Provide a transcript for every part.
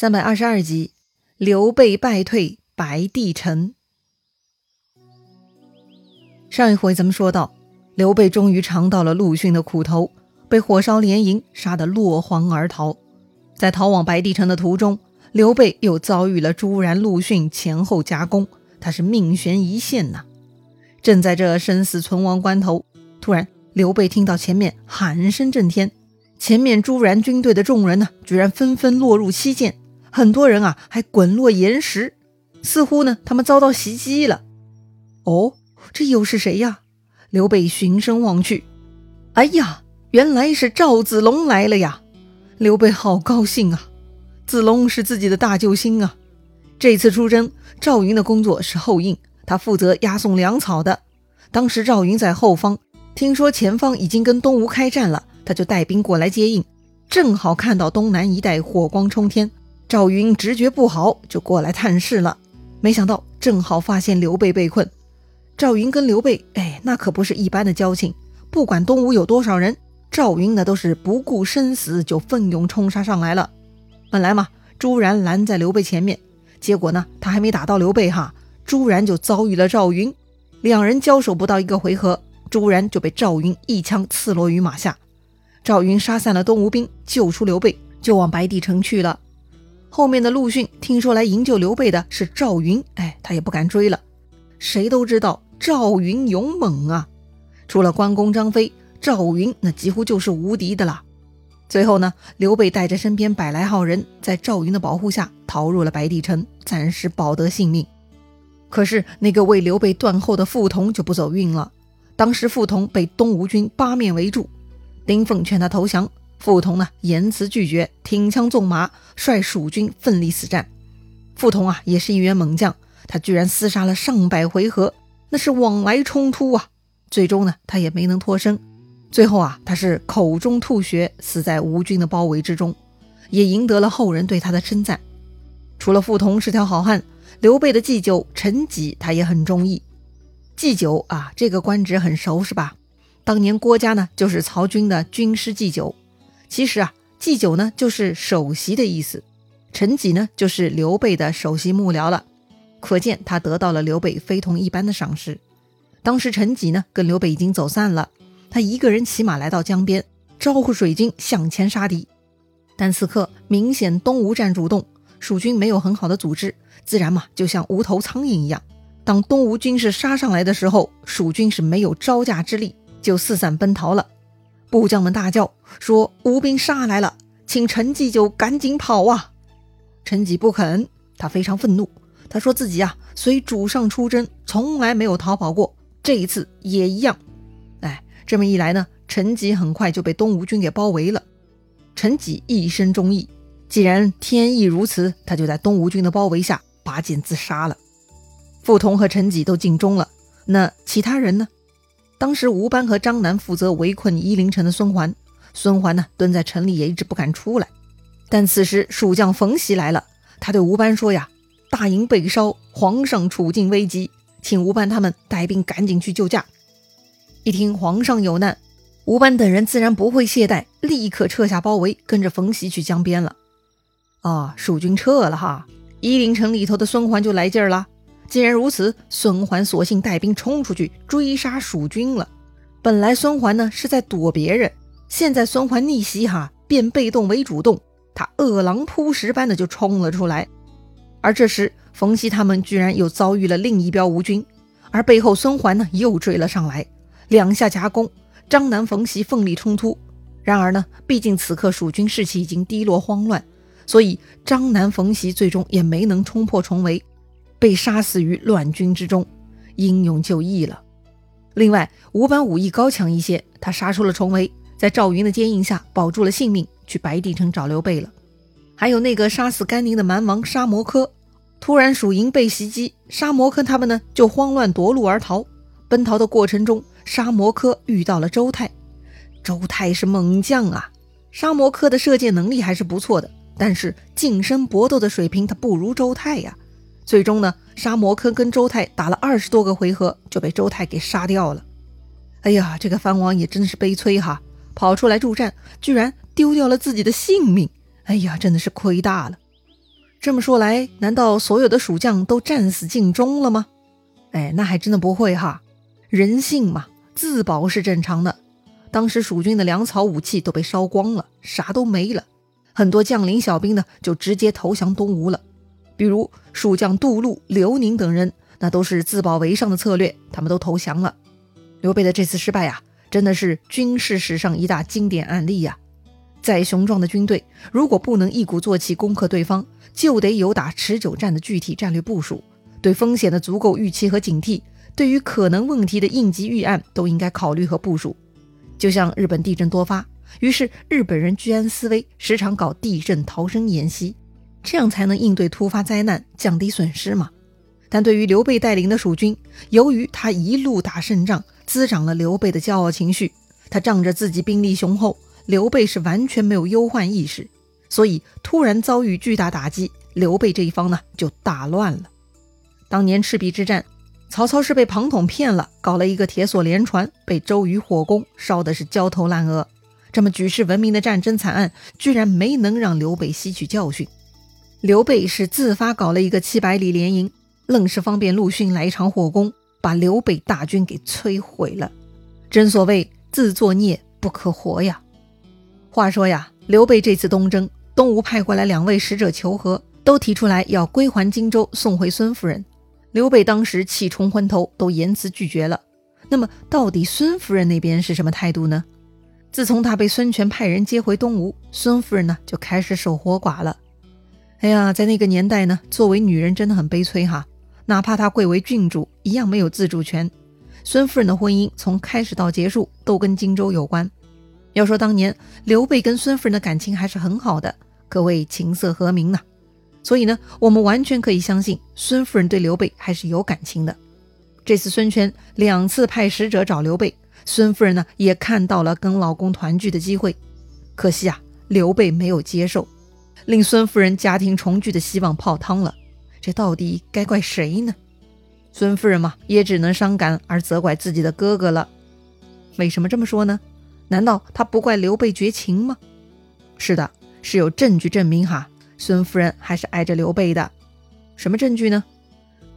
三百二十二集，刘备败退白帝城。上一回咱们说到，刘备终于尝到了陆逊的苦头，被火烧连营，杀得落荒而逃。在逃往白帝城的途中，刘备又遭遇了朱然、陆逊前后夹攻，他是命悬一线呐。正在这生死存亡关头，突然刘备听到前面喊声震天，前面朱然军队的众人呢，居然纷纷落入七涧。很多人啊，还滚落岩石，似乎呢，他们遭到袭击了。哦，这又是谁呀？刘备循声望去，哎呀，原来是赵子龙来了呀！刘备好高兴啊！子龙是自己的大救星啊！这次出征，赵云的工作是后应，他负责押送粮草的。当时赵云在后方，听说前方已经跟东吴开战了，他就带兵过来接应，正好看到东南一带火光冲天。赵云直觉不好，就过来探视了。没想到正好发现刘备被困。赵云跟刘备，哎，那可不是一般的交情。不管东吴有多少人，赵云那都是不顾生死就奋勇冲杀上来了。本来嘛，朱然拦在刘备前面，结果呢，他还没打到刘备哈，朱然就遭遇了赵云。两人交手不到一个回合，朱然就被赵云一枪刺落于马下。赵云杀散了东吴兵，救出刘备，就往白帝城去了。后面的陆逊听说来营救刘备的是赵云，哎，他也不敢追了。谁都知道赵云勇猛啊，除了关公、张飞，赵云那几乎就是无敌的了。最后呢，刘备带着身边百来号人，在赵云的保护下逃入了白帝城，暂时保得性命。可是那个为刘备断后的傅彤就不走运了。当时傅彤被东吴军八面围住，丁奉劝他投降。傅彤呢，言辞拒绝，挺枪纵马，率蜀军奋力死战。傅彤啊，也是一员猛将，他居然厮杀了上百回合，那是往来冲突啊。最终呢，他也没能脱身。最后啊，他是口中吐血，死在吴军的包围之中，也赢得了后人对他的称赞。除了傅彤是条好汉，刘备的祭酒陈吉他也很中意。祭酒啊，这个官职很熟是吧？当年郭嘉呢，就是曹军的军师祭酒。其实啊，祭酒呢就是首席的意思，陈吉呢就是刘备的首席幕僚了，可见他得到了刘备非同一般的赏识。当时陈吉呢跟刘备已经走散了，他一个人骑马来到江边，招呼水军向前杀敌。但此刻明显东吴占主动，蜀军没有很好的组织，自然嘛就像无头苍蝇一样。当东吴军士杀上来的时候，蜀军是没有招架之力，就四散奔逃了。部将们大叫说：“吴兵杀来了，请陈继就赶紧跑啊！”陈吉不肯，他非常愤怒。他说自己啊，随主上出征，从来没有逃跑过，这一次也一样。哎，这么一来呢，陈吉很快就被东吴军给包围了。陈吉一身忠义，既然天意如此，他就在东吴军的包围下拔剑自杀了。傅彤和陈吉都尽忠了，那其他人呢？当时吴班和张南负责围困夷陵城的孙桓，孙桓呢蹲在城里也一直不敢出来。但此时蜀将冯习来了，他对吴班说呀：“大营被烧，皇上处境危急，请吴班他们带兵赶紧去救驾。”一听皇上有难，吴班等人自然不会懈怠，立刻撤下包围，跟着冯习去江边了。啊，蜀军撤了哈，夷陵城里头的孙桓就来劲儿了。既然如此，孙桓索性带兵冲出去追杀蜀军了。本来孙桓呢是在躲别人，现在孙桓逆袭哈，变被动为主动，他饿狼扑食般的就冲了出来。而这时冯熙他们居然又遭遇了另一彪吴军，而背后孙桓呢又追了上来，两下夹攻，张南、冯熙奋力冲突。然而呢，毕竟此刻蜀军士气已经低落慌乱，所以张南、冯熙最终也没能冲破重围。被杀死于乱军之中，英勇就义了。另外，吴班武艺高强一些，他杀出了重围，在赵云的接应下保住了性命，去白帝城找刘备了。还有那个杀死甘宁的蛮王沙摩柯，突然蜀营被袭击，沙摩柯他们呢就慌乱夺路而逃。奔逃的过程中，沙摩柯遇到了周泰，周泰是猛将啊。沙摩柯的射箭能力还是不错的，但是近身搏斗的水平他不如周泰呀。最终呢，沙摩柯跟周泰打了二十多个回合，就被周泰给杀掉了。哎呀，这个藩王也真是悲催哈！跑出来助战，居然丢掉了自己的性命。哎呀，真的是亏大了。这么说来，难道所有的蜀将都战死尽忠了吗？哎，那还真的不会哈。人性嘛，自保是正常的。当时蜀军的粮草武器都被烧光了，啥都没了，很多将领小兵呢就直接投降东吴了。比如蜀将杜陆、刘宁等人，那都是自保为上的策略，他们都投降了。刘备的这次失败呀，真的是军事史上一大经典案例呀。再雄壮的军队，如果不能一鼓作气攻克对方，就得有打持久战的具体战略部署，对风险的足够预期和警惕，对于可能问题的应急预案都应该考虑和部署。就像日本地震多发，于是日本人居安思危，时常搞地震逃生演习，这样才能应对突发灾难，降低损失嘛。但对于刘备带领的蜀军，由于他一路打胜仗，滋长了刘备的骄傲情绪，他仗着自己兵力雄厚。刘备是完全没有忧患意识，所以突然遭遇巨大打击，刘备这一方呢就大乱了。当年赤壁之战，曹操是被庞统骗了，搞了一个铁索连船，被周瑜火攻，烧的是焦头烂额。这么举世闻名的战争惨案，居然没能让刘备吸取教训。刘备是自发搞了一个七百里连营，愣是方便陆逊来一场火攻，把刘备大军给摧毁了。真所谓自作孽不可活呀！话说呀，刘备这次东征，东吴派过来两位使者求和，都提出来要归还荆州，送回孙夫人。刘备当时气冲昏头，都言辞拒绝了。那么，到底孙夫人那边是什么态度呢？自从他被孙权派人接回东吴，孙夫人呢就开始守活寡了。哎呀，在那个年代呢，作为女人真的很悲催哈，哪怕她贵为郡主，一样没有自主权。孙夫人的婚姻从开始到结束，都跟荆州有关。要说当年刘备跟孙夫人的感情还是很好的，可谓琴瑟和鸣呢。所以呢，我们完全可以相信孙夫人对刘备还是有感情的。这次孙权两次派使者找刘备，孙夫人呢也看到了跟老公团聚的机会。可惜啊，刘备没有接受，令孙夫人家庭重聚的希望泡汤了。这到底该怪谁呢？孙夫人嘛，也只能伤感而责怪自己的哥哥了。为什么这么说呢？难道他不怪刘备绝情吗？是的，是有证据证明哈，孙夫人还是爱着刘备的。什么证据呢？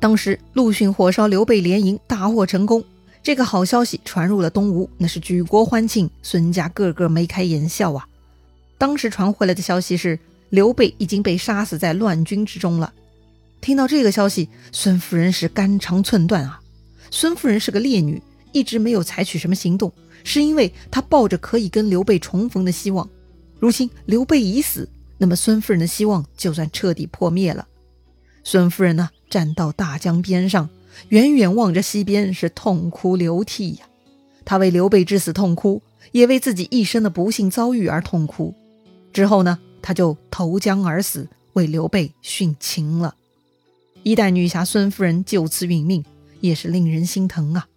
当时陆逊火烧刘备连营，大获成功，这个好消息传入了东吴，那是举国欢庆，孙家个个眉开眼笑啊。当时传回来的消息是，刘备已经被杀死在乱军之中了。听到这个消息，孙夫人是肝肠寸断啊。孙夫人是个烈女，一直没有采取什么行动。是因为她抱着可以跟刘备重逢的希望，如今刘备已死，那么孙夫人的希望就算彻底破灭了。孙夫人呢，站到大江边上，远远望着西边，是痛哭流涕呀。她为刘备之死痛哭，也为自己一生的不幸遭遇而痛哭。之后呢，他就投江而死，为刘备殉情了。一代女侠孙夫人就此殒命，也是令人心疼啊。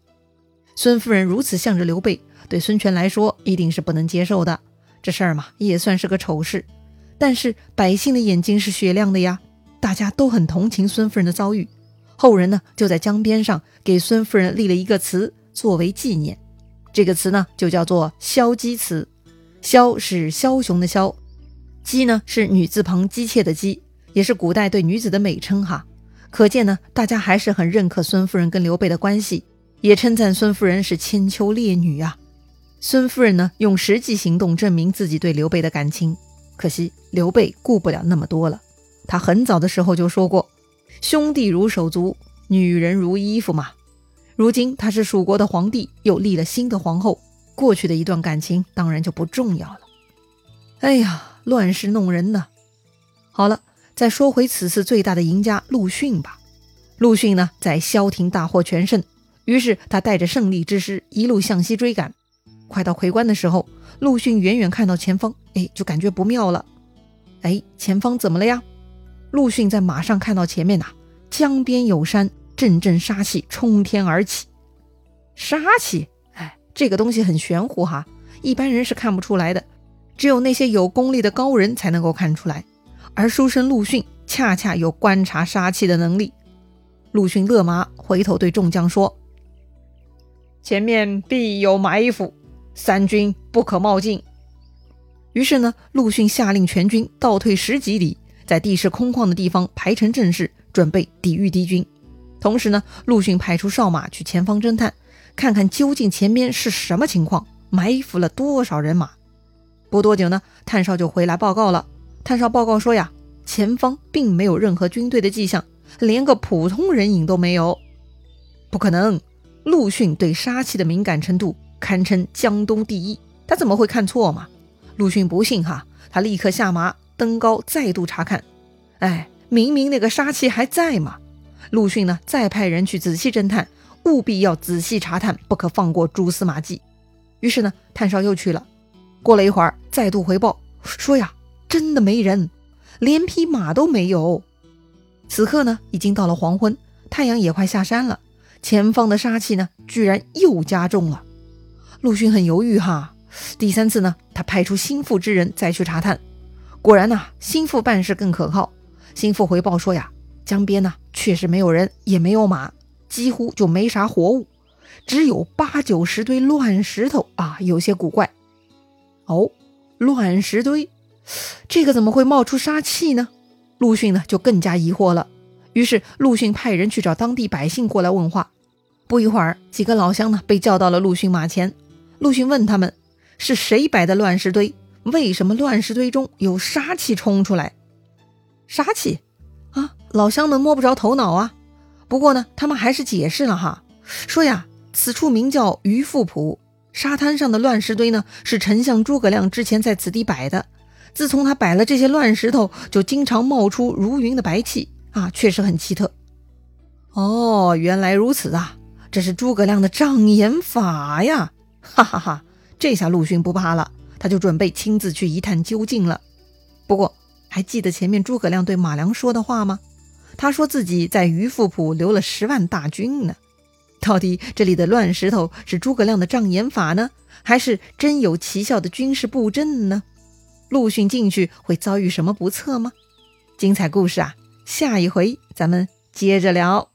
孙夫人如此向着刘备。对孙权来说，一定是不能接受的。这事儿嘛，也算是个丑事。但是百姓的眼睛是雪亮的呀，大家都很同情孙夫人的遭遇。后人呢，就在江边上给孙夫人立了一个祠，作为纪念。这个词呢，就叫做萧姬祠。萧是枭雄的枭，姬呢是女字旁姬妾的姬，也是古代对女子的美称哈。可见呢，大家还是很认可孙夫人跟刘备的关系，也称赞孙夫人是千秋烈女啊。孙夫人呢，用实际行动证明自己对刘备的感情。可惜刘备顾不了那么多了。他很早的时候就说过：“兄弟如手足，女人如衣服嘛。”如今他是蜀国的皇帝，又立了新的皇后，过去的一段感情当然就不重要了。哎呀，乱世弄人呢。好了，再说回此次最大的赢家陆逊吧。陆逊呢，在萧亭大获全胜，于是他带着胜利之师一路向西追赶。快到夔关的时候，陆逊远远看到前方，哎，就感觉不妙了。哎，前方怎么了呀？陆逊在马上看到前面呐，江边有山，阵阵杀气冲天而起。杀气，哎，这个东西很玄乎哈，一般人是看不出来的，只有那些有功力的高人才能够看出来。而书生陆逊恰恰有观察杀气的能力。陆逊勒马，回头对众将说：“前面必有埋伏。”三军不可冒进。于是呢，陆逊下令全军倒退十几里，在地势空旷的地方排成阵势，准备抵御敌军。同时呢，陆逊派出哨马去前方侦探，看看究竟前面是什么情况，埋伏了多少人马。不多久呢，探哨就回来报告了。探哨报告说呀，前方并没有任何军队的迹象，连个普通人影都没有。不可能，陆逊对杀气的敏感程度堪称江东第一，他怎么会看错嘛？陆逊不信哈，他立刻下马登高再度查看。哎，明明那个杀气还在嘛！陆逊呢，再派人去仔细侦探，务必要仔细查探，不可放过蛛丝马迹。于是呢，探哨又去了。过了一会儿，再度回报说呀，真的没人，连匹马都没有。此刻呢，已经到了黄昏，太阳也快下山了。前方的杀气呢，居然又加重了。陆逊很犹豫哈。第三次呢，他派出心腹之人再去查探。果然呐，心腹办事更可靠。心腹回报说呀，江边呢确实没有人，也没有马，几乎就没啥活物，只有八九十堆乱石头啊，有些古怪。哦，乱石堆，这个怎么会冒出杀气呢？陆逊呢就更加疑惑了。于是陆逊派人去找当地百姓过来问话。不一会儿，几个老乡呢被叫到了陆逊马前。陆逊问他们是谁摆的乱石堆？为什么乱石堆中有杀气冲出来？杀气啊！老乡们摸不着头脑啊。不过呢，他们还是解释了哈，说呀，此处名叫鱼腹浦。沙滩上的乱石堆呢，是丞相诸葛亮之前在此地摆的。自从他摆了这些乱石头，就经常冒出如云的白气啊，确实很奇特。哦，原来如此啊，这是诸葛亮的障眼法呀！哈哈哈，这下陆逊不怕了，他就准备亲自去一探究竟了。不过，还记得前面诸葛亮对马良说的话吗？他说自己在鱼腹浦留了十万大军呢。到底这里的乱石头是诸葛亮的障眼法呢，还是真有奇效的军事布阵呢？陆逊进去会遭遇什么不测吗？精彩故事啊，下一回咱们接着聊。